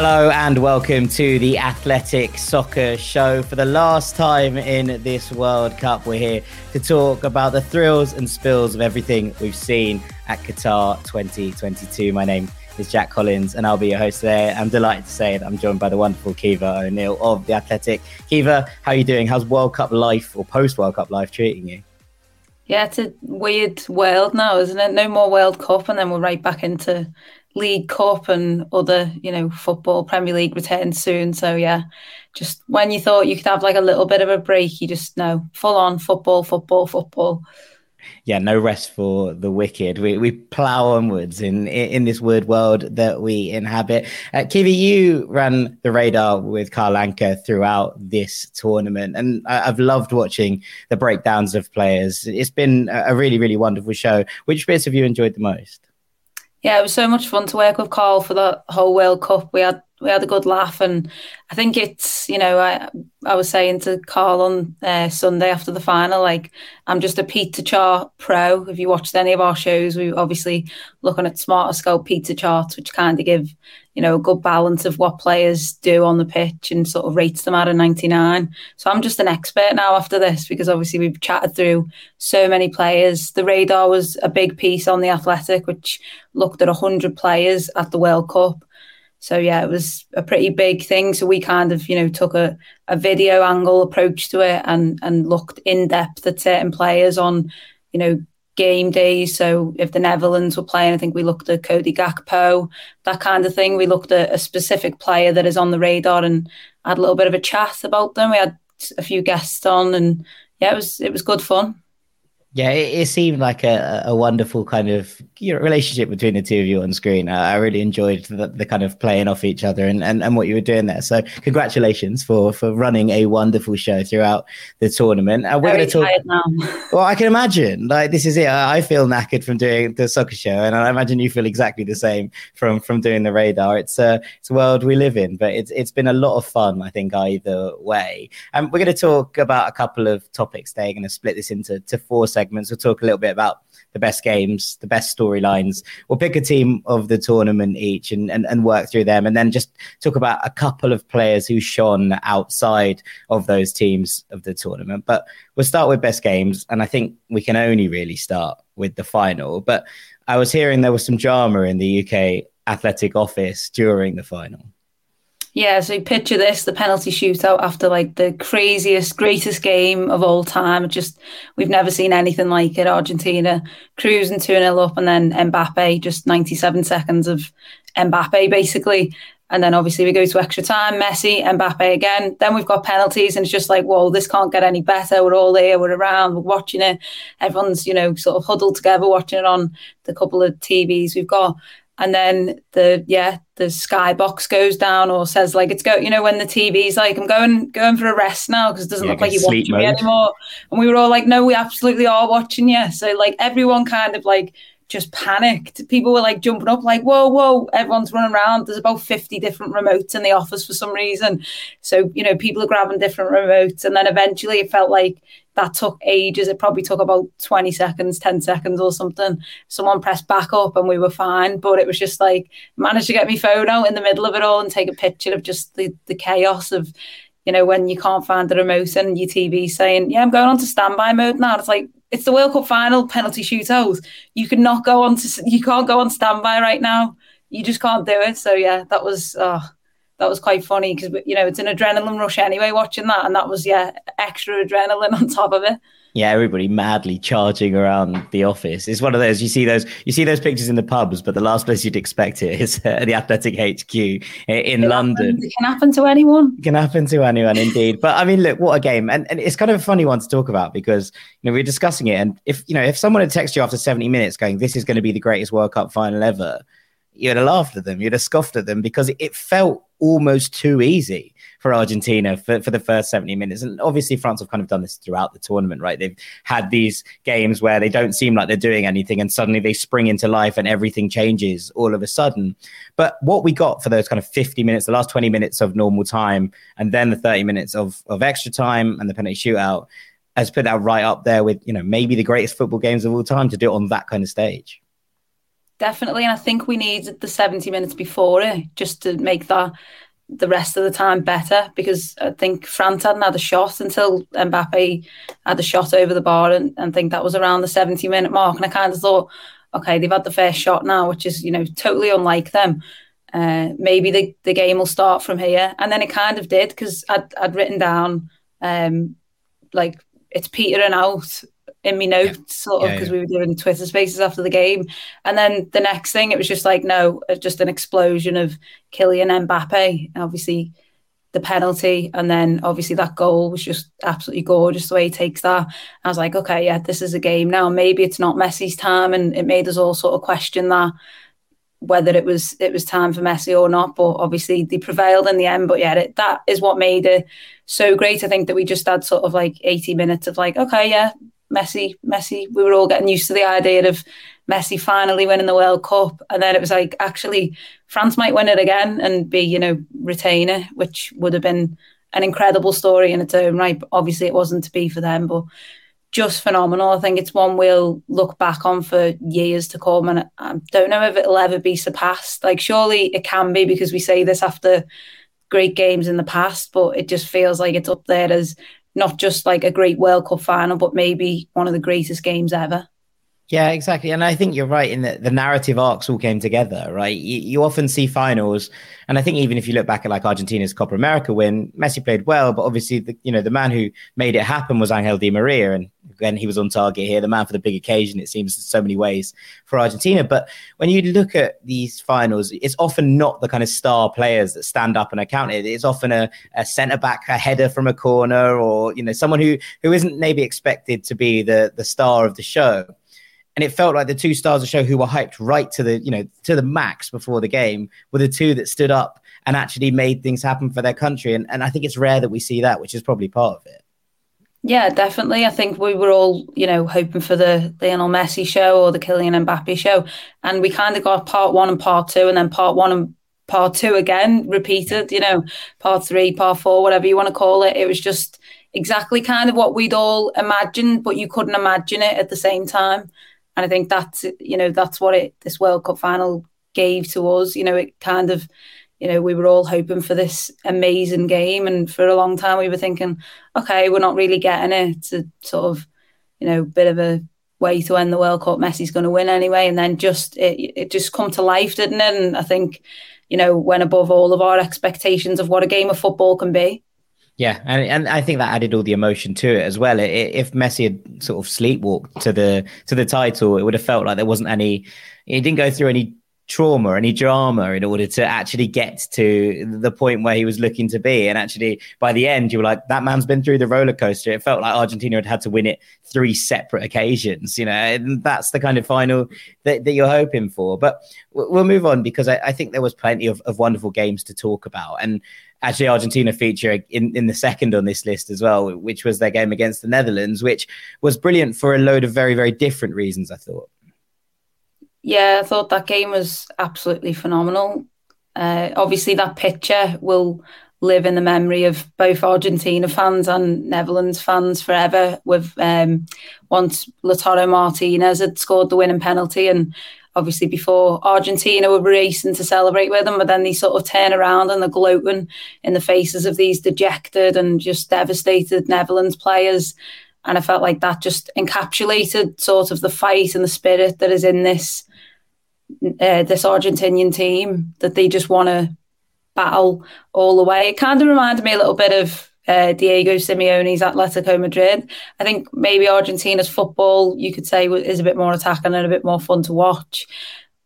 Hello and welcome to the Athletic Soccer Show. For the last time in this World Cup, we're here to talk about the thrills and spills of everything we've seen at Qatar 2022. My name is Jack Collins and I'll be your host today. I'm delighted to say that I'm joined by the wonderful Caoimhe O'Neill of The Athletic. Kiva, how are you doing? How's World Cup life or post World Cup life treating you? Yeah, it's a weird world now, isn't it? No more World Cup, and then we're right back into League Cup and other, you know, football, Premier League returns soon. So yeah, just when you thought you could have like a little bit of a break, you just know full on football, football, football. Yeah, no rest for the wicked. We we plow onwards in in this weird world that we inhabit. Uh, you ran the radar with Carl Anka throughout this tournament, and I, have loved watching the breakdowns of players. It's been a really, really wonderful show. Which bits have you enjoyed the most? Yeah, it was so much fun to work with Carl for the whole World Cup. We had we had a good laugh, and I think it's you know I I was saying to Carl on uh, Sunday after the final, like I'm just a pizza chart pro. If you watched any of our shows, we were obviously looking at Smarterscout pizza charts, which kind of give you know a good balance of what players do on the pitch and sort of rates them out of 99. So I'm just an expert now after this because obviously we've chatted through so many players. The radar was a big piece on the Athletic, which looked at 100 players at the World Cup so yeah, it was a pretty big thing. So we kind of, you know, took a, a video angle approach to it and and looked in depth at certain players on, you know, game days. So if the Netherlands were playing, I think we looked at Cody Gakpo, that kind of thing. We looked at a specific player that is on the radar and had a little bit of a chat about them. We had a few guests on and yeah, it was it was good fun. Yeah, it, it, seemed like a, a wonderful kind of relationship between the two of you on screen. I, I really enjoyed the, the, kind of playing off each other and, and, and what you were doing there. So, congratulations for for running a wonderful show throughout the tournament. Uh, we're going to talk. Well, I can imagine. Like this is it. I, I feel knackered from doing the soccer show, and I imagine you feel exactly the same from from doing the radar. It's a it's a world we live in, but it's it's been a lot of fun. I think either way. And um, we're going to talk about a couple of topics. They're going to split this into to four segments. We'll talk a little bit about the best games, the best storylines. We'll pick a team of the tournament each and, and, and work through them and then just talk about a couple of players who shone outside of those teams of the tournament. But we'll start with best games. And I think we can only really start with the final. But I was hearing there was some drama in the UK athletic office during the final. Yeah, so picture this the penalty shootout after like the craziest, greatest game of all time. Just we've never seen anything like it. Argentina cruising 2 0 up, and then Mbappe, just 97 seconds of Mbappe basically. And then obviously we go to extra time, Messi, Mbappe again. Then we've got penalties, and it's just like, whoa, this can't get any better. We're all here, we're around, we're watching it. Everyone's, you know, sort of huddled together watching it on the couple of TVs we've got and then the yeah the skybox goes down or says like it's go you know when the tv's like i'm going going for a rest now because it doesn't yeah, look like you're watching mode. me anymore and we were all like no we absolutely are watching you so like everyone kind of like just panicked. People were like jumping up, like, whoa, whoa, everyone's running around. There's about 50 different remotes in the office for some reason. So, you know, people are grabbing different remotes. And then eventually it felt like that took ages. It probably took about 20 seconds, 10 seconds or something. Someone pressed back up and we were fine. But it was just like, managed to get my phone out in the middle of it all and take a picture of just the, the chaos of, you know, when you can't find the remote and your TV saying, yeah, I'm going on to standby mode now. It's like, it's the World Cup final penalty shootout. You cannot go on to you can't go on standby right now. You just can't do it. So yeah, that was oh, that was quite funny because you know it's an adrenaline rush anyway watching that, and that was yeah extra adrenaline on top of it yeah, everybody madly charging around the office. It's one of those you see those you see those pictures in the pubs, but the last place you'd expect it is uh, the Athletic HQ in it London. Happens. It can happen to anyone. It can happen to anyone, indeed. but I mean, look, what a game, and, and it's kind of a funny one to talk about because you know we're discussing it, and if you know if someone had texted you after seventy minutes going, "This is going to be the greatest World Cup final ever," you'd have laughed at them, you'd have scoffed at them because it felt almost too easy for Argentina for, for the first 70 minutes. And obviously, France have kind of done this throughout the tournament, right? They've had these games where they don't seem like they're doing anything and suddenly they spring into life and everything changes all of a sudden. But what we got for those kind of 50 minutes, the last 20 minutes of normal time, and then the 30 minutes of, of extra time and the penalty shootout has put that right up there with, you know, maybe the greatest football games of all time to do it on that kind of stage. Definitely. And I think we needed the 70 minutes before it just to make that the rest of the time better because I think France hadn't had a shot until Mbappe had a shot over the bar and, and think that was around the 70 minute mark. And I kind of thought, okay, they've had the first shot now, which is, you know, totally unlike them. Uh, maybe the, the game will start from here. And then it kind of did because I'd, I'd written down um, like it's petering out in my notes, yeah. sort of, because yeah, yeah. we were doing Twitter spaces after the game. And then the next thing, it was just like, no, uh, just an explosion of Kylian Mbappe. Obviously, the penalty, and then obviously that goal was just absolutely gorgeous the way he takes that. I was like, okay, yeah, this is a game now. Maybe it's not Messi's time, and it made us all sort of question that whether it was it was time for Messi or not. But obviously they prevailed in the end. But yeah, it, that is what made it so great. I think that we just had sort of like 80 minutes of like, okay, yeah, Messi, Messi. We were all getting used to the idea of Messi finally winning the World Cup, and then it was like actually France might win it again and be, you know, retain it, which would have been an incredible story in its own right. But obviously, it wasn't to be for them, but just phenomenal. I think it's one we'll look back on for years to come, and I don't know if it'll ever be surpassed. Like, surely it can be because we say this after great games in the past, but it just feels like it's up there as not just like a great World Cup final, but maybe one of the greatest games ever. Yeah, exactly. And I think you're right in that the narrative arcs all came together, right? You, you, often see finals, and I think even if you look back at like Argentina's Copa America win, Messi played well, but obviously, the, you know, the man who made it happen was Angel Di Maria, and again, he was on target here, the man for the big occasion. It seems in so many ways for Argentina. But when you look at these finals, it's often not the kind of star players that stand up and account it. It's often a, a centre back, a header from a corner, or you know, someone who who isn't maybe expected to be the the star of the show and it felt like the two stars of the show who were hyped right to the you know to the max before the game were the two that stood up and actually made things happen for their country and, and i think it's rare that we see that which is probably part of it yeah, definitely. I think we were all, you know, hoping for the Lionel Messi show or the Kylian Mbappe show. And we kind of got part one and part two, and then part one and part two again repeated, you know, part three, part four, whatever you want to call it. It was just exactly kind of what we'd all imagined, but you couldn't imagine it at the same time. And I think that's you know that's what it this World Cup final gave to us. You know, it kind of you know we were all hoping for this amazing game, and for a long time we were thinking, okay, we're not really getting it. It's a sort of you know bit of a way to end the World Cup. Messi's going to win anyway, and then just it it just come to life, didn't it? And I think you know went above all of our expectations of what a game of football can be. Yeah, and and I think that added all the emotion to it as well. It, if Messi had sort of sleepwalked to the to the title, it would have felt like there wasn't any. He didn't go through any trauma, any drama in order to actually get to the point where he was looking to be. And actually, by the end, you were like, that man's been through the roller coaster. It felt like Argentina had had to win it three separate occasions, you know, and that's the kind of final that, that you're hoping for. But we'll move on because I, I think there was plenty of, of wonderful games to talk about. And actually Argentina feature in, in the second on this list as well, which was their game against the Netherlands, which was brilliant for a load of very, very different reasons, I thought. Yeah, I thought that game was absolutely phenomenal. Uh, obviously, that picture will live in the memory of both Argentina fans and Netherlands fans forever. With um, once Lautaro Martinez had scored the winning penalty, and obviously before Argentina were racing to celebrate with them, but then they sort of turn around and they're gloating in the faces of these dejected and just devastated Netherlands players. And I felt like that just encapsulated sort of the fight and the spirit that is in this uh, this Argentinian team that they just want to battle all the way. It kind of reminded me a little bit of uh, Diego Simeone's Atletico Madrid. I think maybe Argentina's football, you could say, is a bit more attacking and a bit more fun to watch.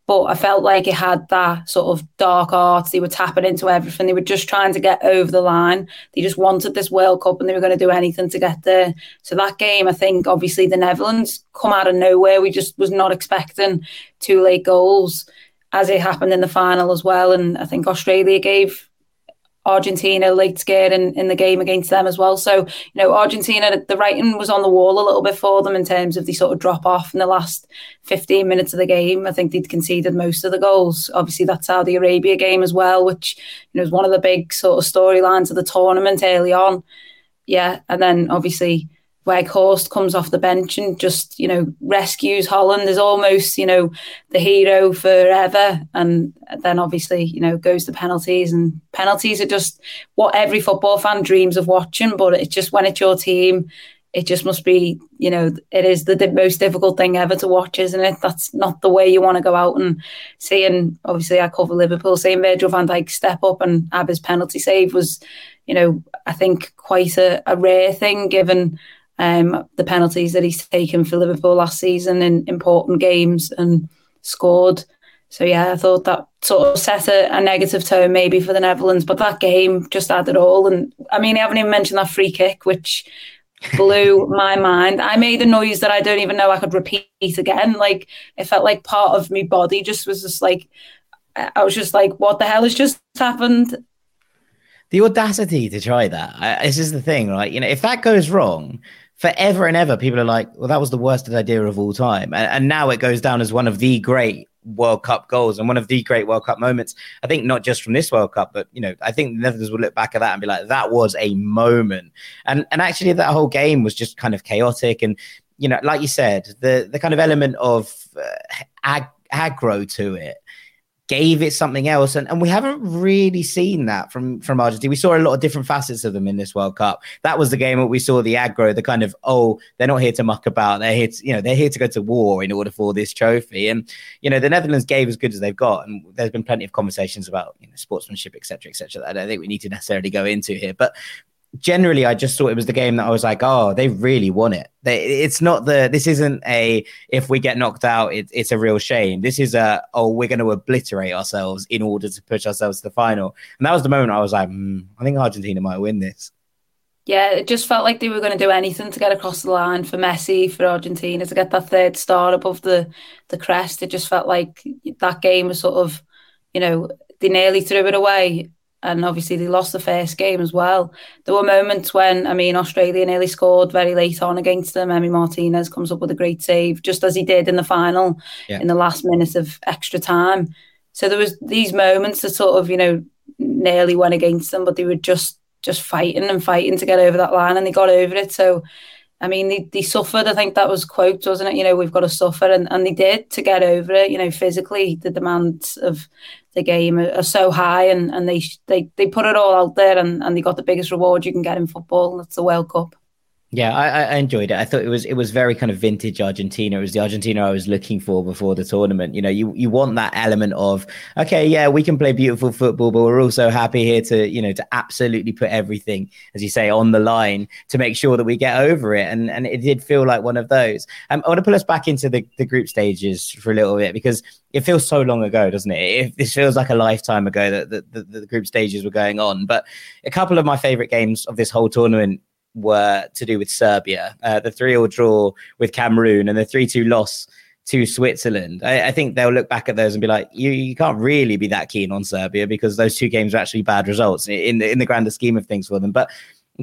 But I felt like it had that sort of dark art. They were tapping into everything. They were just trying to get over the line. They just wanted this World Cup and they were going to do anything to get there. So that game, I think, obviously the Netherlands come out of nowhere. We just was not expecting two late goals as it happened in the final as well. And I think Australia gave Argentina late scared in, in the game against them as well. So, you know, Argentina, the writing was on the wall a little bit for them in terms of the sort of drop off in the last 15 minutes of the game. I think they'd conceded most of the goals. Obviously, that Saudi Arabia game as well, which you know, was one of the big sort of storylines of the tournament early on. Yeah. And then obviously, Weghorst comes off the bench and just, you know, rescues Holland is almost, you know, the hero forever. And then obviously, you know, goes to penalties and penalties are just what every football fan dreams of watching. But it's just when it's your team, it just must be, you know, it is the most difficult thing ever to watch, isn't it? That's not the way you want to go out and seeing, obviously, I cover Liverpool, seeing Virgil van Dijk step up and his penalty save was, you know, I think quite a, a rare thing given um, the penalties that he's taken for Liverpool last season in important games and scored. So yeah, I thought that sort of set a, a, negative tone maybe for the Netherlands, but that game just added all. And I mean, I haven't even mentioned that free kick, which blew my mind. I made a noise that I don't even know I could repeat again. Like it felt like part of my body just was just like I was just like, what the hell has just happened? The audacity to try that. I, this is the thing, right? You know, if that goes wrong, forever and ever, people are like, well, that was the worst idea of all time. And, and, now it goes down as one of the great World Cup goals and one of the great World Cup moments. I think not just from this World Cup, but, you know, I think the Netherlands will look back at that and be like, that was a moment. And, and actually, that whole game was just kind of chaotic. And, you know, like you said, the, the kind of element of uh, ag- aggro to it gave it something else. And, and we haven't really seen that from, from Argentina. We saw a lot of different facets of them in this World Cup. That was the game where we saw the aggro, the kind of, oh, they're not here to muck about. They're here to, you know, they're here to go to war in order for this trophy. And, you know, the Netherlands gave as good as they've got. And there's been plenty of conversations about, you know, sportsmanship, et cetera, et cetera, that I don't think we need to necessarily go into here. But generally I just thought it was the game that I was like, oh, they really won it. They, it's not the this isn't a if we get knocked out, it, it's a real shame. This is a oh, we're going to obliterate ourselves in order to push ourselves to the final. And that was the moment I was like, mm, I think Argentina might win this. Yeah, it just felt like they were going to do anything to get across the line for Messi, for Argentina to get that third star above the the crest. It just felt like that game was sort of, you know, they nearly threw it away and obviously they lost the first game as well. There were moments when, I mean, Australia nearly scored very late on against them. Emi Martinez comes up with a great save, just as he did in the final, yeah. in the last minute of extra time. So there was these moments that sort of, you know, nearly went against them, but they were just just fighting and fighting to get over that line, and they got over it. So I mean, they, they suffered. I think that was quote, wasn't it? You know, we've got to suffer, and, and they did to get over it. You know, physically, the demands of the game are, are so high, and, and they they they put it all out there, and, and they got the biggest reward you can get in football. That's the World Cup. Yeah, I, I, enjoyed it. I thought it was it was very kind of vintage Argentina. It was the Argentina I was looking for before the tournament. You know, you you want that element of okay, yeah, we can play beautiful football, but we're also happy here to you know to absolutely put everything, as you say, on the line to make sure that we get over it. And and it did feel like one of those. Um, I want to pull us back into the, the group stages for a little bit because it feels so long ago, doesn't it? It, it feels like a lifetime ago that the, the, the group stages were going on. But a couple of my favorite games of this whole tournament were to do with Serbia. Uh, the 3 0 draw with Cameroon and the 3 2 loss to Switzerland. I, I, think they'll look back at those and be like, you, you can't really be that keen on Serbia because those two games are actually bad results in the, in the grander scheme of things for them. But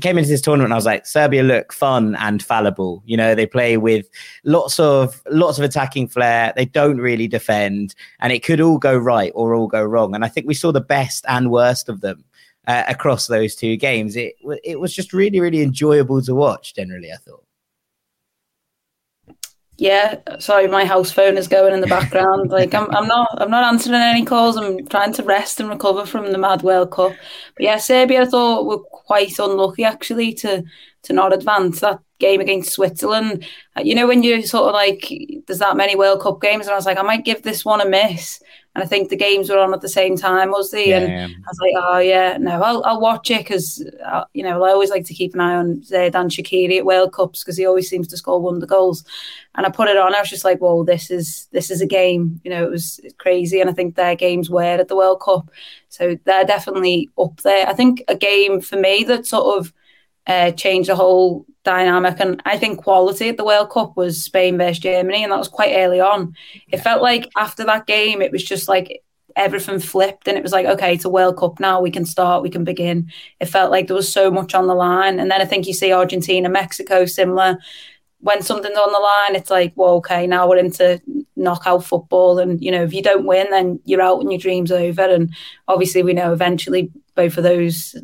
came into this tournament and I was like, Serbia look fun and fallible. You know, they play with lots of lots of attacking flair. They don't really defend, and it could all go right or all go wrong. And I think we saw the best and worst of them uh, across those two games. It it was just really really enjoyable to watch. Generally, I thought. Yeah, sorry, my house phone is going in the background. like I'm, I'm not, I'm not answering any calls. I'm trying to rest and recover from the Mad World Cup. But yeah, Serbia, I thought were quite unlucky actually to to not advance that game against Switzerland. Uh, you know, when you sort of like, there's that many World Cup games, and I was like, I might give this one a miss. And I think the games were on at the same time, was they? Yeah, and yeah. I was like, oh yeah, no, I'll, I'll watch it because uh, you know I always like to keep an eye on Xherdan Shaqiri at World Cups because he always seems to score one of the goals. And I put it on. I was just like, well, this is this is a game. You know, it was crazy, and I think their games were at the World Cup, so they're definitely up there. I think a game for me that sort of uh, changed the whole dynamic and I think quality at the World Cup was Spain versus Germany, and that was quite early on. It felt like after that game, it was just like everything flipped, and it was like, okay, it's a World Cup now. We can start. We can begin. It felt like there was so much on the line, and then I think you see Argentina, Mexico, similar. When something's on the line, it's like, well, okay, now we're into knockout football, and you know, if you don't win, then you're out and your dream's are over. And obviously, we know eventually both of those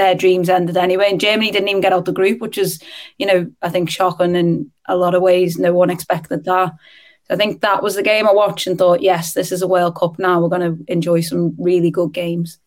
their dreams ended anyway. And Germany didn't even get out the group, which is, you know, I think shocking in a lot of ways. No one expected that. So I think that was the game I watched and thought, yes, this is a World Cup now. We're going to enjoy some really good games.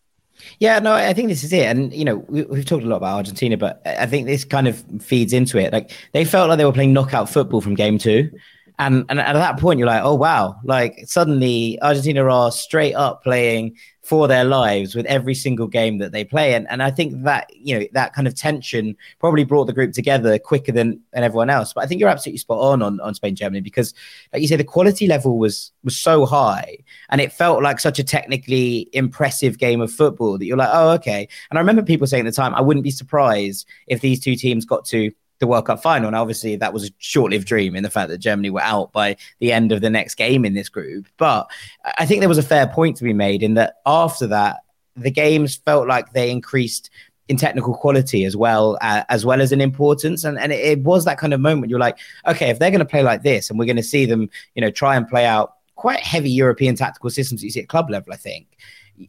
Yeah, no, I think this is it. And, you know, we, have talked a lot about Argentina, but I think this kind of feeds into it. Like they felt like they were playing knockout football from game two. And, and at that point, you're like, oh, wow. Like suddenly Argentina are straight up playing for their lives with every single game that they play. And, and I think that, you know, that kind of tension probably brought the group together quicker than, than everyone else. But I think you're absolutely spot on, on on Spain Germany because like you say, the quality level was was so high and it felt like such a technically impressive game of football that you're like, oh, okay. And I remember people saying at the time, I wouldn't be surprised if these two teams got to the World Cup final. And obviously, that was a short lived dream in the fact that Germany were out by the end of the next game in this group. But I think there was a fair point to be made in that after that, the games felt like they increased in technical quality as well uh, as well as in importance and and it, it was that kind of moment you're like okay if they're going to play like this and we're going to see them you know try and play out quite heavy european tactical systems that you see at club level i think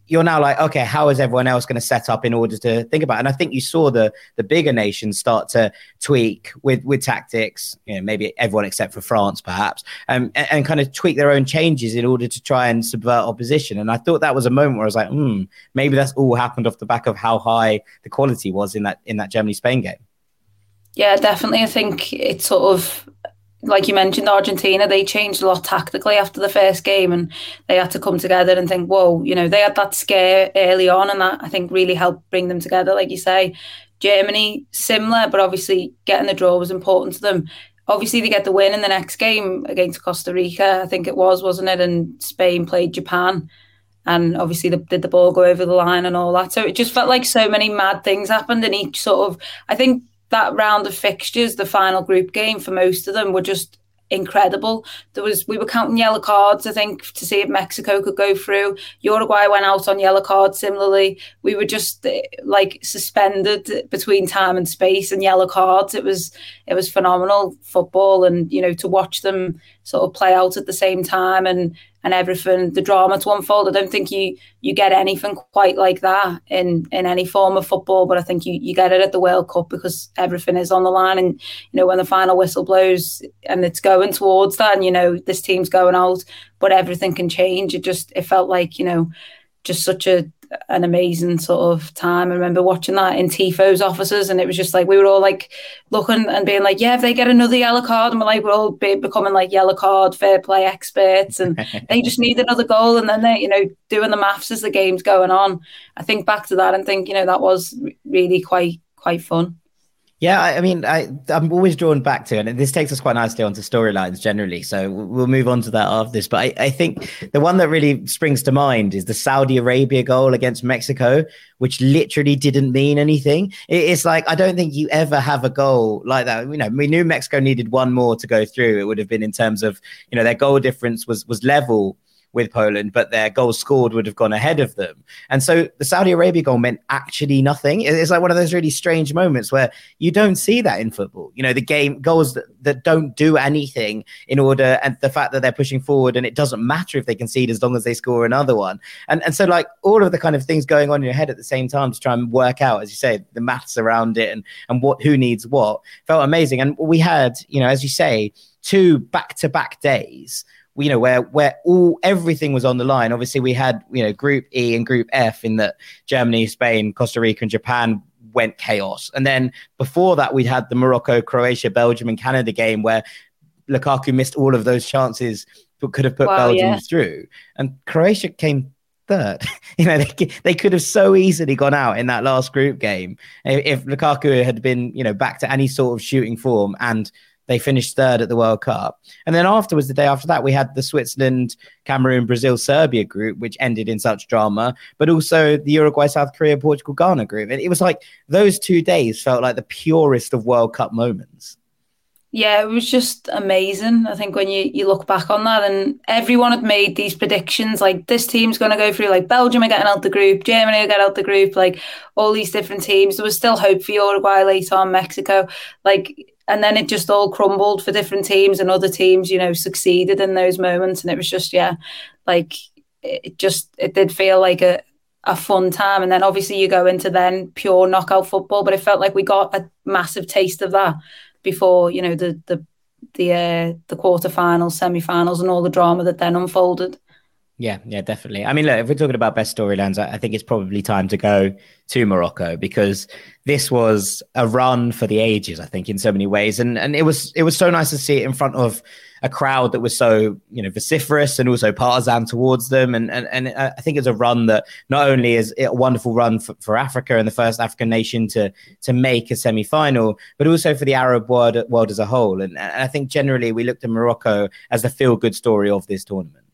you're now like, okay, how is everyone else going to set up in order to think about? It? And I think you saw the the bigger nations start to tweak with with tactics. You know, maybe everyone except for France, perhaps, um, and, and, kind of tweak their own changes in order to try and subvert opposition. And I thought that was a moment where I was like, hmm, maybe that's all happened off the back of how high the quality was in that in that Germany Spain game. Yeah, definitely. I think it's sort of like you mentioned, Argentina, they changed a lot tactically after the first game and they had to come together and think, whoa, you know, they had that scare early on and that I think really helped bring them together. Like you say, Germany, similar, but obviously getting the draw was important to them. Obviously, they get the win in the next game against Costa Rica, I think it was, wasn't it? And Spain played Japan. And obviously, the, did the ball go over the line and all that? So it just felt like so many mad things happened in each sort of. I think that round of fixtures, the final group game for most of them were just incredible. There was we were counting yellow cards, I think, to see if Mexico could go through. Uruguay went out on yellow cards similarly. We were just eh, like suspended between time and space and yellow cards. It was it was phenomenal football and you know to watch them sort of play out at the same time and and everything, the drama to unfold. I don't think you you get anything quite like that in in any form of football, but I think you you get it at the World Cup because everything is on the line, and you know when the final whistle blows and it's going towards that, and you know this team's going out, but everything can change. It just it felt like you know just such a an amazing sort of time. I remember watching that in Tifo's offices, and it was just like we were all like looking and being like, "Yeah, if they get another yellow card," and we're like, we're all be- becoming like yellow card fair play experts, and they just need another goal, and then they, you know, doing the maths as the game's going on. I think back to that and think, you know, that was really quite quite fun. Yeah, I, mean, I, I'm always drawn back to, and this takes us quite nicely onto storylines generally. So we'll move on to that after this. But I, I think the one that really springs to mind is the Saudi Arabia goal against Mexico, which literally didn't mean anything. it's like I don't think you ever have a goal like that. You know, we knew Mexico needed one more to go through. It would have been in terms of you know their goal difference was was level with Poland, but their goals scored would have gone ahead of them. And so the Saudi Arabia goal meant actually nothing. It's like one of those really strange moments where you don't see that in football. You know, the game goals that, that don't do anything in order, and the fact that they're pushing forward and it doesn't matter if they concede as long as they score another one. And and so like all of the kind of things going on in your head at the same time to try and work out, as you say, the maths around it and and what who needs what felt amazing. And we had, you know, as you say, two back to back days you know where where all everything was on the line obviously we had you know group e and group f in that germany spain costa rica and japan went chaos and then before that we had the morocco croatia belgium and canada game where lukaku missed all of those chances but could have put wow, belgium yeah. through and croatia came third. you know, they, they could have so easily gone out in that last group game if, if Lukaku had been, you know, back to any sort of shooting form and they finished third at the World Cup. And then afterwards, the day after that, we had the Switzerland, Cameroon, Brazil, Serbia group, which ended in such drama, but also the Uruguay, South Korea, Portugal, Ghana group. And it was like those two days felt like the purest of World Cup moments. Yeah, it was just amazing. I think when you, you look back on that, and everyone had made these predictions like this team's going to go through, like Belgium are getting out the group, Germany are getting out the group, like all these different teams. There was still hope for Uruguay later on, Mexico. Like and then it just all crumbled for different teams and other teams you know succeeded in those moments. And it was just yeah like it just it did feel like a a fun time. And then obviously you go into then pure knockout football but it felt like we got a massive taste of that before you know the the the uh, the quarterfinals semi-finals and all the drama that then unfolded yeah, yeah, definitely. I mean, look, if we're talking about best storylines, I, think it's probably time to go to Morocco because this was a run for the ages. I think in so many ways, and and it was it was so nice to see it in front of a crowd that was so you know vociferous and also partisan towards them. And and and I think it's a run that not only is a wonderful run for, for Africa and the first African nation to to make a semi final, but also for the Arab world world as a whole. And, and I think generally we looked at Morocco as the feel good story of this tournament.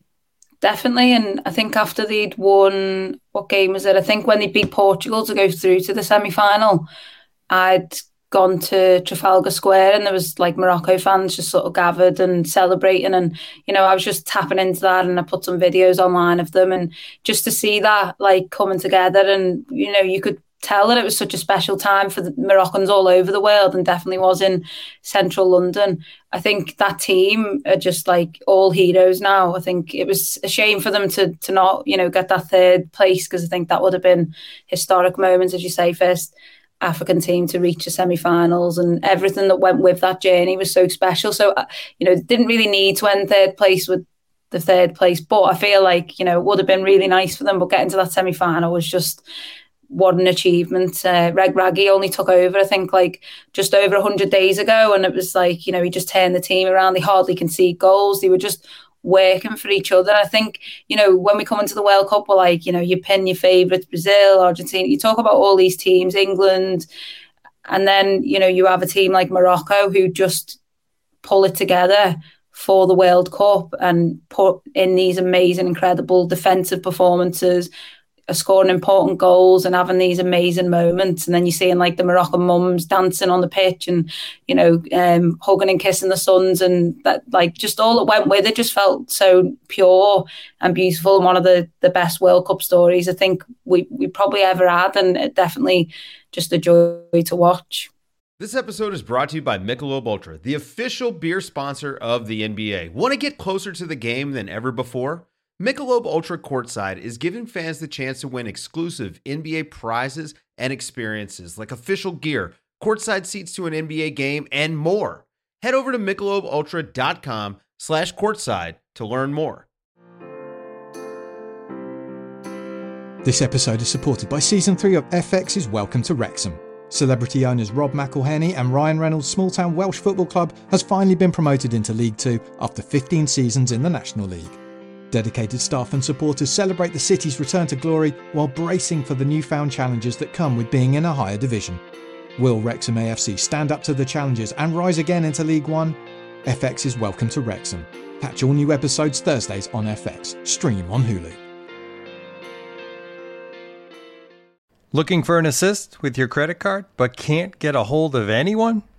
Definitely, and I think after they'd won, what game was it? I think when they beat Portugal to go through to the semi final, I'd gone to Trafalgar Square and there was like Morocco fans just sort of gathered and celebrating and you know I was just tapping into that and I put some videos online of them and just to see that like coming together and you know you could tell that it was such a special time for the Moroccans all over the world and definitely was in central London. I think that team are just like all heroes now. I think it was a shame for them to to not, you know, get that third place because I think that would have been historic moments, as you say, first African team to reach the semi-finals and everything that went with that journey was so special. So, uh, you know, didn't really need to end third place with the third place, but I feel like you know it would have been really nice for them. But getting to that semi-final was just what an achievement. Uh, Regragui only took over, I think, like just over 100 days ago. And it was like, you know, he just turned the team around. They hardly concede goals. They were just working for each other. I think, you know, when we come into the World Cup, we're like, you know, you pin your favourites, Brazil, Argentina. You talk about all these teams, England. And then, you know, you have a team like Morocco who just pull it together for the World Cup and put in these amazing, incredible defensive performances scoring important goals and having these amazing moments. And then you're seeing like the Moroccan mums dancing on the pitch and, you know, um, hugging and kissing the sons and that like just all that went with it just felt so pure and beautiful. And one of the, the best World Cup stories I think we, we probably ever had. And it definitely just a joy to watch. This episode is brought to you by Michelob Ultra, the official beer sponsor of the NBA. Want to get closer to the game than ever before? Michelob Ultra Courtside is giving fans the chance to win exclusive NBA prizes and experiences like official gear, courtside seats to an NBA game, and more. Head over to michelobultra.com slash courtside to learn more. This episode is supported by Season 3 of FX's Welcome to Wrexham. Celebrity owners Rob McElhenney and Ryan Reynolds' small town Welsh football club has finally been promoted into League Two after 15 seasons in the National League. Dedicated staff and supporters celebrate the city's return to glory while bracing for the newfound challenges that come with being in a higher division. Will Wrexham AFC stand up to the challenges and rise again into League One? FX is welcome to Wrexham. Catch all new episodes Thursdays on FX. Stream on Hulu. Looking for an assist with your credit card but can't get a hold of anyone?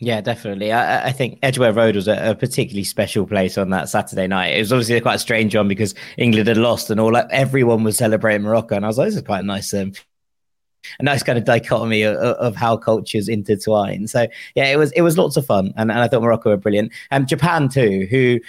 Yeah, definitely. I, I, think Edgware Road was a, a, particularly special place on that Saturday night. It was obviously quite a strange one because England had lost and all like, everyone was celebrating Morocco, and I was like, "This is quite a nice, um, a nice kind of dichotomy of, of, how cultures intertwine." So yeah, it was it was lots of fun, and, and I thought Morocco were brilliant, and Japan too, who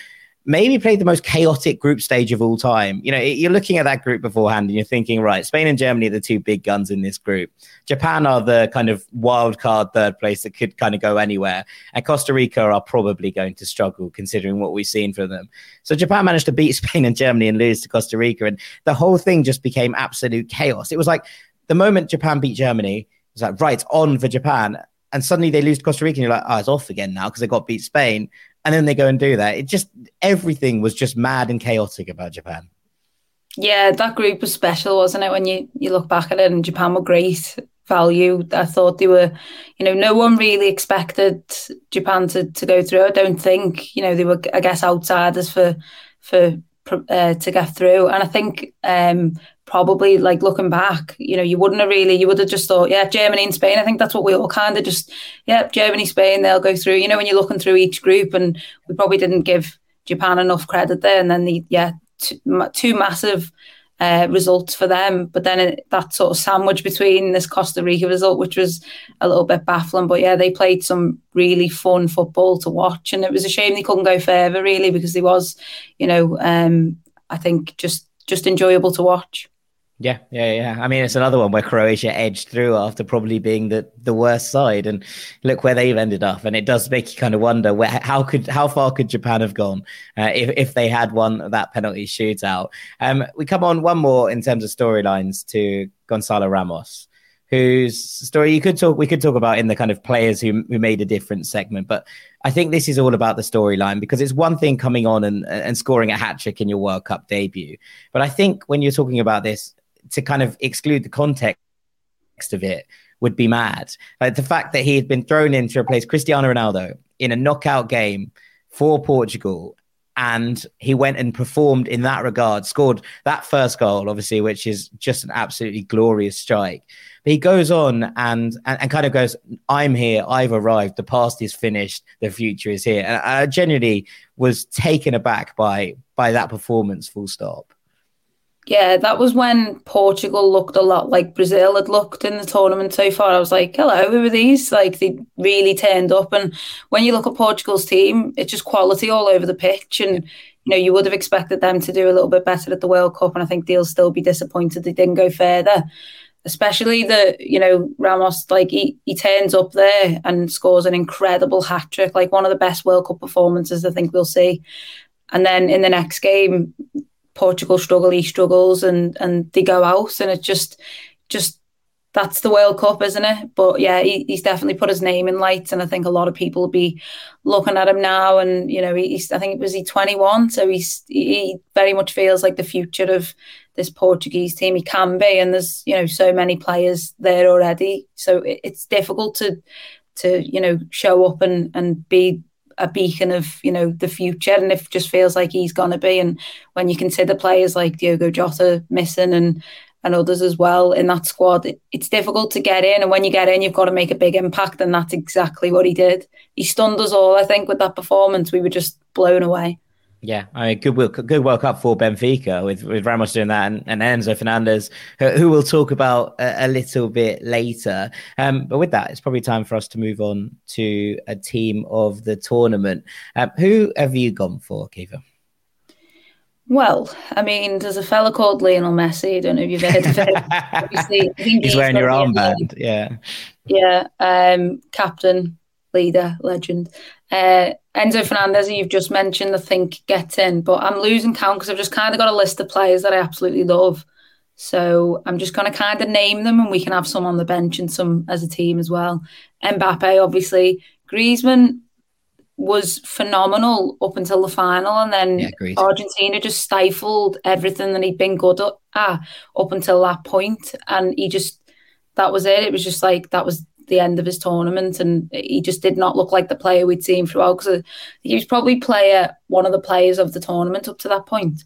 maybe played the most chaotic group stage of all time. You know, you're looking at that group beforehand and you're thinking, right, Spain and Germany are the two big guns in this group. Japan are the kind of wild card third place that could kind of go anywhere. And Costa Rica are probably going to struggle considering what we've seen from them. So Japan managed to beat Spain and Germany and lose to Costa Rica. And the whole thing just became absolute chaos. It was like the moment Japan beat Germany, it was like, right, on for Japan. And suddenly they lose to Costa Rica, and you're like, oh, it's off again now because they got beat Spain and then they go and do that. It just everything was just mad and chaotic about Japan. Yeah, that group was special, wasn't it? When you you look back at it, and Japan were great value. I thought they were, you know, no one really expected Japan to to go through. I don't think, you know, they were, I guess, outsiders for for uh, to get through. And I think um, probably like looking back, you know, you wouldn't have really, you would have just thought, yeah, Germany and Spain. I think that's what we all kind of just, yeah, Germany, Spain, they'll go through. You know, when you're looking through each group, and we probably didn't give Japan enough credit there. And then the, yeah, two, two massive uh, results for them. But then it, that sort of sandwich between this Costa Rica result, which was a little bit baffling. But yeah, they played some really fun football to watch, and it was a shame they couldn't go further, really, because they was, you know, um, I think just just enjoyable to watch. Yeah, yeah, yeah. I mean, it's another one where Croatia edged through after probably being the, the worst side, and look where they've ended up. And it does make you kind of wonder where how could how far could Japan have gone uh, if if they had won that penalty shootout. Um, we come on one more in terms of storylines to Gonzalo Ramos, whose story you could talk we could talk about in the kind of players who who made a different segment, but I think this is all about the storyline because it's one thing coming on and and scoring a hat trick in your World Cup debut, but I think when you're talking about this to kind of exclude the context of it would be mad. Like the fact that he had been thrown in to replace Cristiano Ronaldo in a knockout game for Portugal and he went and performed in that regard, scored that first goal, obviously, which is just an absolutely glorious strike. But he goes on and, and, and kind of goes, I'm here, I've arrived, the past is finished, the future is here. And I genuinely was taken aback by by that performance, full stop. Yeah, that was when Portugal looked a lot like Brazil had looked in the tournament so far. I was like, hello, who are these? Like, they really turned up. And when you look at Portugal's team, it's just quality all over the pitch. And, you know, you would have expected them to do a little bit better at the World Cup. And I think they'll still be disappointed they didn't go further. Especially the, you know, Ramos, like, he, he turns up there and scores an incredible hat trick, like one of the best World Cup performances I think we'll see. And then in the next game, Portugal struggle, he struggles, and and they go out, and it just just that's the World Cup, isn't it? But yeah, he, he's definitely put his name in lights, and I think a lot of people will be looking at him now. And you know, he's I think it was he twenty one, so he's he very much feels like the future of this Portuguese team. He can be, and there's you know so many players there already, so it, it's difficult to to you know show up and and be a beacon of you know the future, and it just feels like he's to be. And when you consider players like Diogo Jota missing and and others as well in that squad, it, it's difficult to get in. And when you get in, you've got to make a big impact, and that's exactly what he did. He stunned us all. I think with that performance, we were just blown away. Yeah, I mean, good work, good World Cup for Benfica with, with Ramos doing that and, and Enzo Fernandez, who, who, we'll talk about a, a little bit later. Um, but with that, it's probably time for us to move on to a team of the tournament. Um, who have you gone for, Caoimhe? Well, I mean, there's a fella called Lionel Messi. I don't know if you've heard of him. Obviously, he's, he's wearing your armband. Yeah. Yeah. Um, captain, leader, legend. Uh, Enzo Fernandez, you've just mentioned, I think gets in, but I'm losing count because I've just kind of got a list of players that I absolutely love. So I'm just going to kind of name them, and we can have some on the bench and some as a team as well. Mbappe, obviously, Griezmann was phenomenal up until the final, and then yeah, Argentina just stifled everything that he'd been good at up until that point, and he just that was it. It was just like that was the end of his tournament, and he just did not look like the player we'd seen throughout. Because he was probably player one of the players of the tournament up to that point.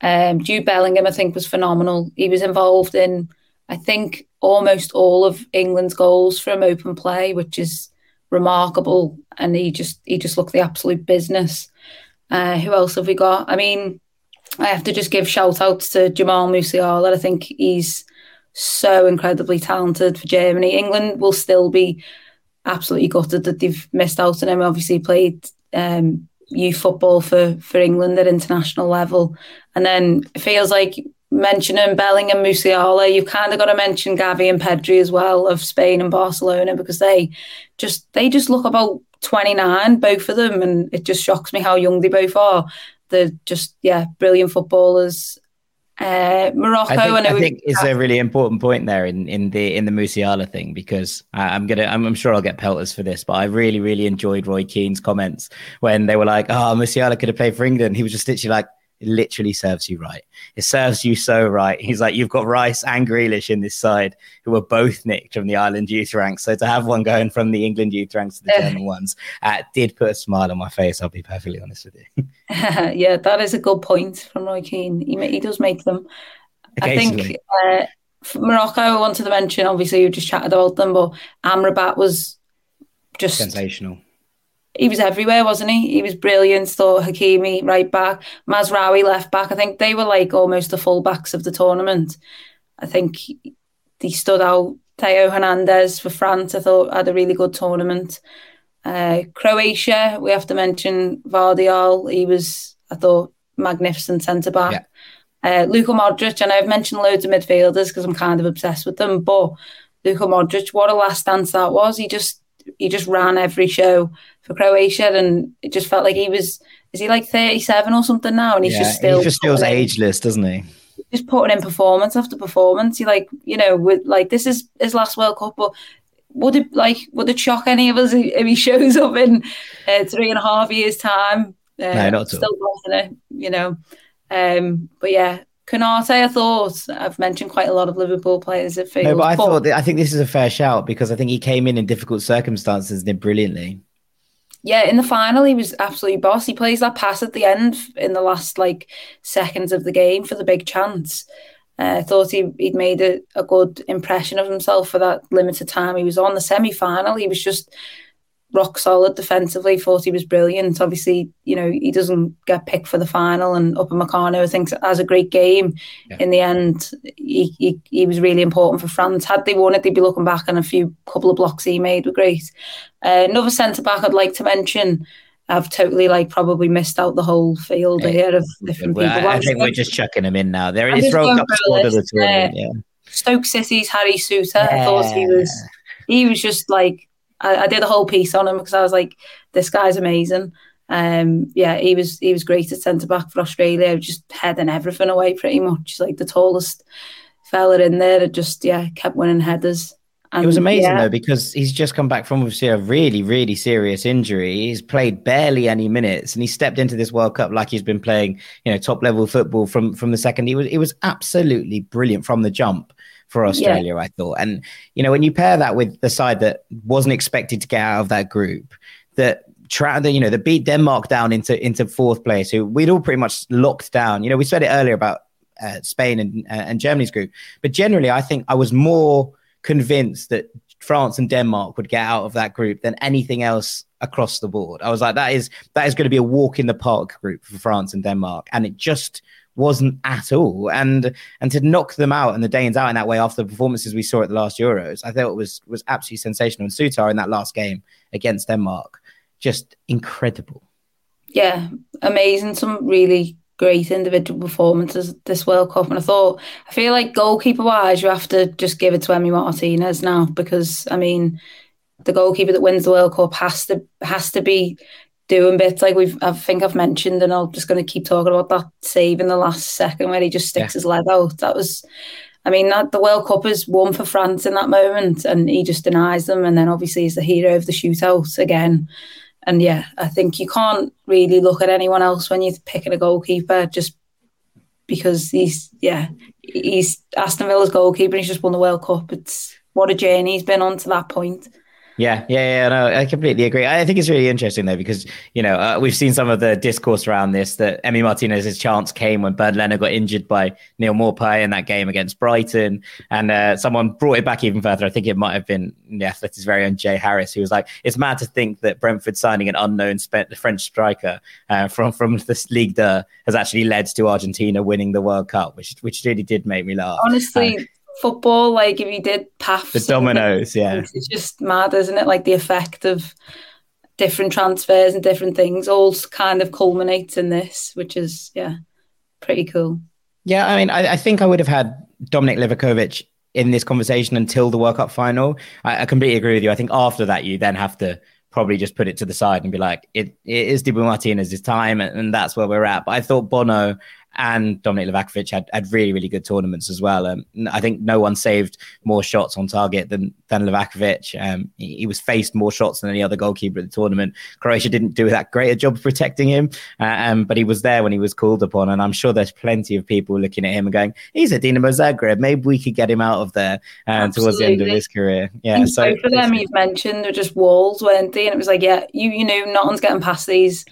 Um, Jude Bellingham, I think, was phenomenal. He was involved in, I think, almost all of England's goals from open play, which is remarkable. And he just he just looked the absolute business. Uh, who else have we got? I mean, I have to just give shout outs to Jamal Musiala. I think he's so incredibly talented for Germany. England will still be absolutely gutted that they've missed out on him. Obviously, played um, youth football for for England at international level, and then it feels like mentioning Bellingham, Musiala, you've kind of got to mention Gavi and Pedri as well of Spain and Barcelona because they just they just look about 29, both of them, and it just shocks me how young they both are. They're just yeah, brilliant footballers. Uh, Morocco, I think, I, think is a really important point there in, in the in the Musiala thing because I, am gonna I'm, I'm, sure I'll get pelters for this, but I really really enjoyed Roy Keane's comments when they were like, "Oh, Musiala could have played for England." He was just literally like, it literally serves you right. It serves you so right. He's like, you've got Rice and Grealish in this side who were both nicked from the Ireland youth ranks. So to have one going from the England youth ranks to the German ones uh, did put a smile on my face. I'll be perfectly honest with you. yeah, that is a good point from Roy Keane. He, he does make them. I think uh, Morocco, I wanted to mention, obviously, you just chatted about them, but Amrabat was just sensational he was everywhere, wasn't he? He was brilliant. Thought Hakimi right back, Mazraoui left back. I think they were like almost the fullbacks of the tournament. I think he stood out. Theo Hernandez for France, I thought had a really good tournament. Uh, Croatia, we have to mention Gvardiol. He was, I thought, magnificent centre back. Yeah. Uh, Luka Modric, and I've mentioned loads of midfielders because I'm kind of obsessed with them. But Luka Modric, what a last dance that was! He just he just ran every show for Croatia, and it just felt like he was. Is he like thirty seven or something now? And he's yeah, just still. He just feels ageless, doesn't he? Just putting in performance after performance. He like you know with like this is his last World Cup, but would it like would it shock any of us if he shows up in uh, three and a half years time? Uh, no, not still it, you know. Um, but yeah, Konate, I thought I've mentioned quite a lot of Liverpool players at field. No, but I thought I think this is a fair shout because I think he came in in difficult circumstances and did brilliantly yeah, in the final, he was absolutely boss. He plays that pass at the end in the last like seconds of the game for the big chance. Uh, I thought he, he'd made a, a good impression of himself for that limited time he was on. The semi final, he was just rock solid defensively. Thought he was brilliant. Obviously, you know he doesn't get picked for the final, and Upamecano I think has a great game. Yeah. In the end, he, he, he was really important for France. Had they won it, they'd be looking back on a few couple of blocks he made were great. Uh, another centre back I'd like to mention. I've totally like probably missed out the whole field here of different well, people. I, I think we're just chucking him in now. There is World Cup squad of the tournament. Yeah. Stoke City's Harry Souttar. Yeah. I thought he was he was just like I, I, did a whole piece on him because I was like, this guy's amazing. Um, yeah, he was he was great at centre back for Australia, just heading everything away pretty much. Like the tallest fella in there that just yeah kept winning headers. And, it was amazing yeah. though because he's just come back from obviously a really really serious injury. He's played barely any minutes and he stepped into this World Cup like he's been playing you know top level football from from the second. He was it was absolutely brilliant from the jump for Australia, yeah. I thought. And, you know, when you pair that with the side that wasn't expected to get out of that group, that tra- you know, that beat Denmark down into into fourth place, who we'd all pretty much locked down. You know, we said it earlier about uh, Spain and, uh, and Germany's group, but generally, I think I was more convinced that France and Denmark would get out of that group than anything else across the board. I was like, that is that is going to be a walk in the park group for France and Denmark, and it just wasn't at all. And and to knock them out and the Danes out in that way after the performances we saw at the last Euros, I thought was was absolutely sensational. And Souttar in that last game against Denmark, just incredible. Yeah, amazing. Some really great individual performances this World Cup. And I thought, I feel like goalkeeper wise, you have to just give it to Emi Martinez now because I mean, the goalkeeper that wins the World Cup has to has to be doing bits like we've I think I've mentioned, and I'm just going to keep talking about that save in the last second where he just sticks yeah. his leg out. That was. I mean, that the World Cup is won for France in that moment, and he just denies them. And then obviously he's the hero of the shootout again and yeah, I think you can't really look at anyone else when you're picking a goalkeeper just because he's yeah he's Aston Villa's goalkeeper. He's just won the World Cup. It's what a journey he's been on to that point. Yeah, yeah, yeah. No, I completely agree. I think it's really interesting though because you know uh, we've seen some of the discourse around this that Emi Martinez's chance came when Bernd Leno got injured by Neal Maupay in that game against Brighton, and uh, someone brought it back even further. I think it might have been the Athletic's very own Jay Harris, who was like, "It's mad to think that Brentford signing an unknown French striker uh, from from the League de has actually led to Argentina winning the World Cup, which which really did make me laugh." Honestly uh, football, like if you did paths, the dominoes, yeah, it's just mad, isn't it? Like the effect of different transfers and different things all kind of culminates in this, which is yeah, pretty cool. Yeah, I mean, I, I think I would have had Dominik Livakovic in this conversation until the World Cup final. I, I, completely agree with you. I think after that, you then have to probably just put it to the side and be like, it, it is Dibu Martinez's time, and, and that's where we're at. But I thought Bono and Dominik Livakovic had, had really, really good tournaments as well. Um, I think no one saved more shots on target than than Livakovic. Um, he, he, was faced more shots than any other goalkeeper at the tournament. Croatia didn't do that great a job of protecting him, uh, um, but he was there when he was called upon. And I'm sure there's plenty of people looking at him and going, "He's at Dinamo Zagreb. Maybe we could get him out of there uh, towards the end of his career." Yeah, so for them you've mentioned are just walls, weren't they? And it was like, yeah, you you know, no one's getting past these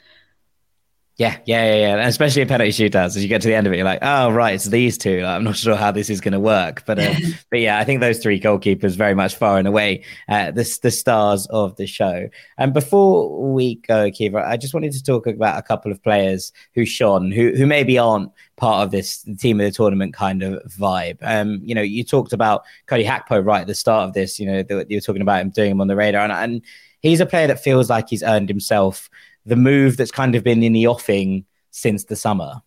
yeah, yeah, yeah, yeah. And especially in penalty shootouts, as you get to the end of it, you're like, oh, right, it's these two. Like, I'm not sure how this is going to work, but uh, but yeah, I think those three goalkeepers very much far and away uh, the the stars of the show. And before we go, Caoimhe, I just wanted to talk about a couple of players who shone, who who maybe aren't part of this team of the tournament kind of vibe. Um, you know, you talked about Cody Gakpo right at the start of this. You know, you were talking about him doing him on the radar, and, and he's a player that feels like he's earned himself the move that's kind of been in the offing since the summer.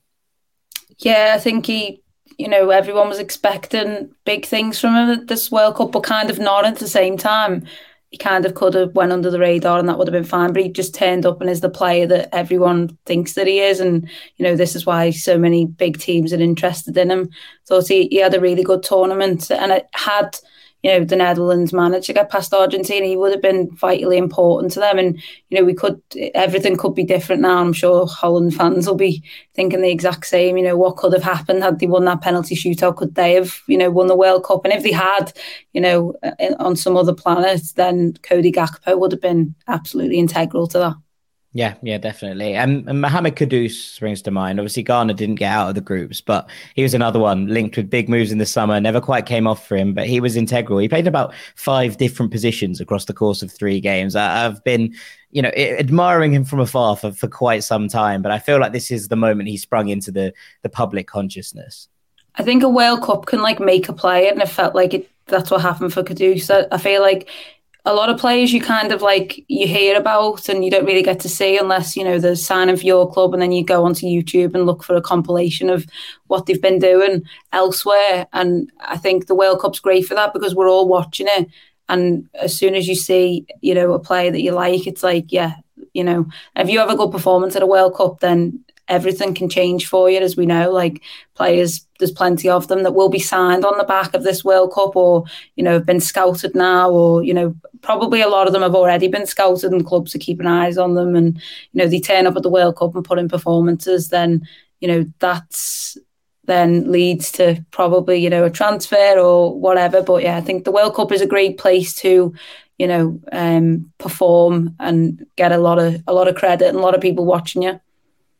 Yeah, I think he, you know, everyone was expecting big things from him at this World Cup, but kind of not at the same time. He kind of could have went under the radar and that would have been fine, but he just turned up and is the player that everyone thinks that he is. And, you know, this is why so many big teams are interested in him. Thought he, he had a really good tournament and it had – you know, the Netherlands managed to get past Argentina, he would have been vitally important to them. And, you know, we could, everything could be different now. I'm sure Holland fans will be thinking the exact same, you know, what could have happened had they won that penalty shootout? Could they have, you know, won the World Cup? And if they had, you know, uh, on some other planet, then Cody Gakpo would have been absolutely integral to that. Yeah, yeah, definitely. And, Mohamed Kudus springs to mind. Obviously, Ghana didn't get out of the groups, but he was another one linked with big moves in the summer. Never quite came off for him, but he was integral. He played about five different positions across the course of three games. I, I've been, you know, admiring him from afar for, for quite some time, but I feel like this is the moment he sprung into the the public consciousness. I think a World Cup can like make a player, and it felt like it. That's what happened for Kudus. I, I feel like a lot of players you kind of like you hear about and you don't really get to see unless you know the sign of your club and then you go onto YouTube and look for a compilation of what they've been doing elsewhere. And I think the World Cup's great for that because we're all watching it. And as soon as you see you know a player that you like it's like yeah you know if you have a good performance at a World Cup then everything can change for you, as we know. Like players, there's plenty of them that will be signed on the back of this World Cup, or you know, have been scouted now, or you know, probably a lot of them have already been scouted, and clubs are keeping eyes on them. And you know, they turn up at the World Cup and put in performances. Then you know, that's then leads to probably you know a transfer or whatever. But yeah, I think the World Cup is a great place to you know um, perform and get a lot of a lot of credit and a lot of people watching you.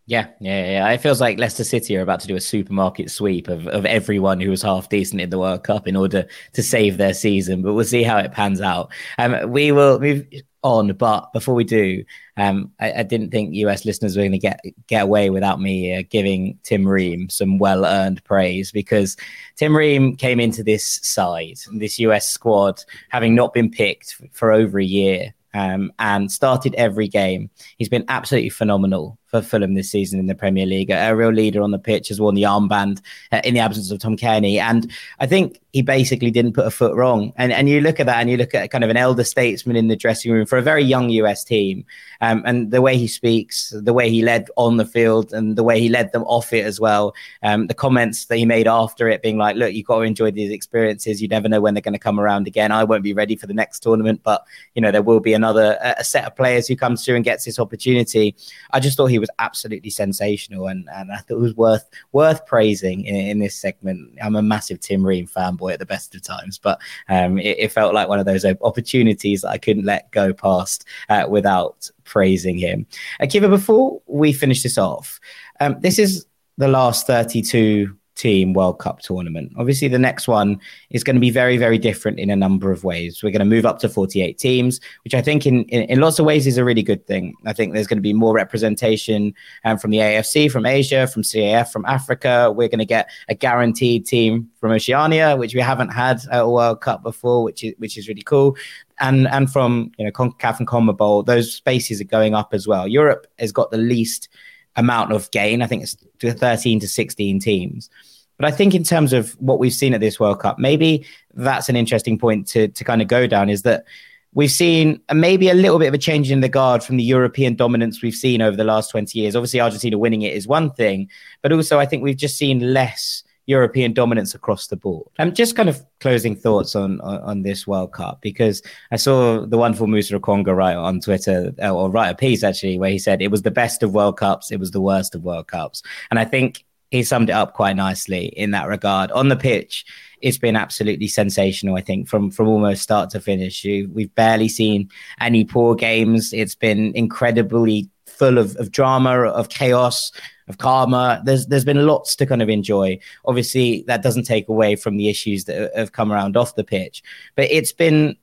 Yeah, yeah, yeah. It feels like Leicester City are about to do a supermarket sweep of, of everyone who was half decent in the World Cup in order to save their season. But we'll see how it pans out. Um, we will move on, but before we do, um, I, I, didn't think US listeners were going to get get away without me uh, giving Tim Ream some well earned praise because Tim Ream came into this side, this US squad, having not been picked for over a year um, and started every game. He's been absolutely phenomenal for Fulham this season in the Premier League. A, real leader on the pitch, has worn the armband uh, in the absence of Tom Cairney. And I think he basically didn't put a foot wrong. And and you look at that and you look at kind of an elder statesman in the dressing room for a very young US team. Um, and the way he speaks, the way he led on the field, and the way he led them off it as well. Um, the comments that he made after it, being like, "Look, you've got to enjoy these experiences. You never know when they're going to come around again. I won't be ready for the next tournament, but you know there will be another a set of players who comes through and gets this opportunity." I just thought he was absolutely sensational, and and I thought it was worth worth praising in, in this segment. I'm a massive Tim Ream fanboy at the best of times, but um, it, it, felt like one of those opportunities that I couldn't let go past uh, without praising him. Akiva, before we finish this off, um, this is the last 32 team World Cup tournament. Obviously, the next one is going to be very, very different in a number of ways. We're going to move up to 48 teams, which I think in, in, in lots of ways is a really good thing. I think there's going to be more representation um, from the AFC, from Asia, from CAF, from Africa. We're going to get a guaranteed team from Oceania, which we haven't had at a World Cup before, which is which is really cool. And and from you know CONCACAF and CONMEBOL, those spaces are going up as well. Europe has got the least amount of gain. I think it's 13 to 16 teams. But I think in terms of what we've seen at this World Cup, maybe that's an interesting point to, to kind of go down is that we've seen maybe a little bit of a change in the guard from the European dominance we've seen over the last 20 years. Obviously, Argentina winning it is one thing, but also I think we've just seen less European dominance across the board. I'm just kind of closing thoughts on, on, on this World Cup because I saw the wonderful Musa Okwonga write on Twitter uh, or write a piece actually where he said it was the best of World Cups, it was the worst of World Cups, and I think he summed it up quite nicely in that regard. On the pitch, it's been absolutely sensational. I think from from almost start to finish, you, we've barely seen any poor games. It's been incredibly full of, of drama, of chaos, of karma. There's there's been lots to kind of enjoy. Obviously, that doesn't take away from the issues that have come around off the pitch, but it's been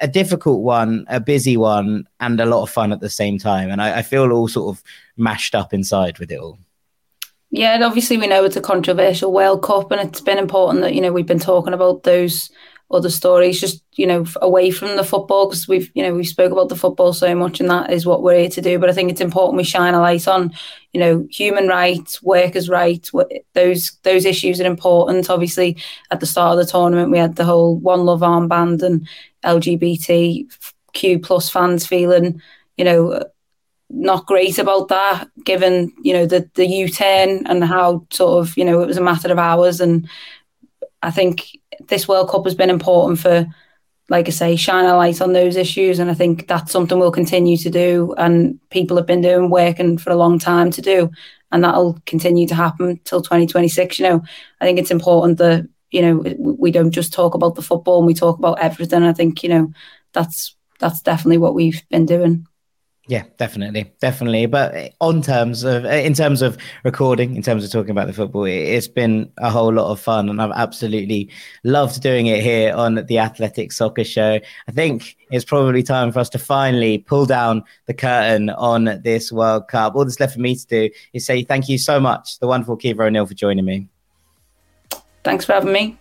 a difficult one, a busy one, and a lot of fun at the same time. And I, I feel all sort of mashed up inside with it all. Yeah, and obviously we know it's a controversial World Cup, and it's been important that you know we've been talking about those other stories, just you know, away from the football because we've you know we spoke about the football so much, and that is what we're here to do. But I think it's important we shine a light on you know human rights, workers' rights. Those those issues are important. Obviously, at the start of the tournament, we had the whole One Love armband and LGBTQ plus fans feeling you know not great about that, given you know the the U turn and how sort of you know it was a matter of hours and I think this World Cup has been important for, like I say, shine a light on those issues. And I think that's something we'll continue to do. And people have been doing work and for a long time to do. And that'll continue to happen till 2026. You know, I think it's important that, you know, we don't just talk about the football and we talk about everything. I think, you know, that's that's definitely what we've been doing. Yeah, definitely, definitely. But eh, on terms of, eh, in terms of recording, in terms of talking about the football, it's been a whole lot of fun, and I've absolutely loved doing it here on the Athletic Soccer Show. I think it's probably time for us to finally pull down the curtain on this World Cup. All that's left for me to do is say thank you so much, the wonderful Caoimhe O'Neill, for joining me. Thanks for having me.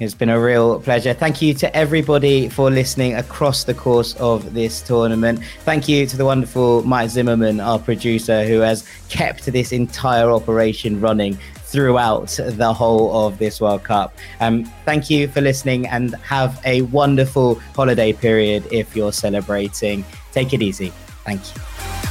It's been a real pleasure. Thank you to everybody for listening across the course of this tournament. Thank you to the wonderful Mike Zimmerman, our producer, who has kept this entire operation running throughout the whole of this World Cup. Um, thank you for listening and have a wonderful holiday period if you're celebrating. Take it easy. Thank you.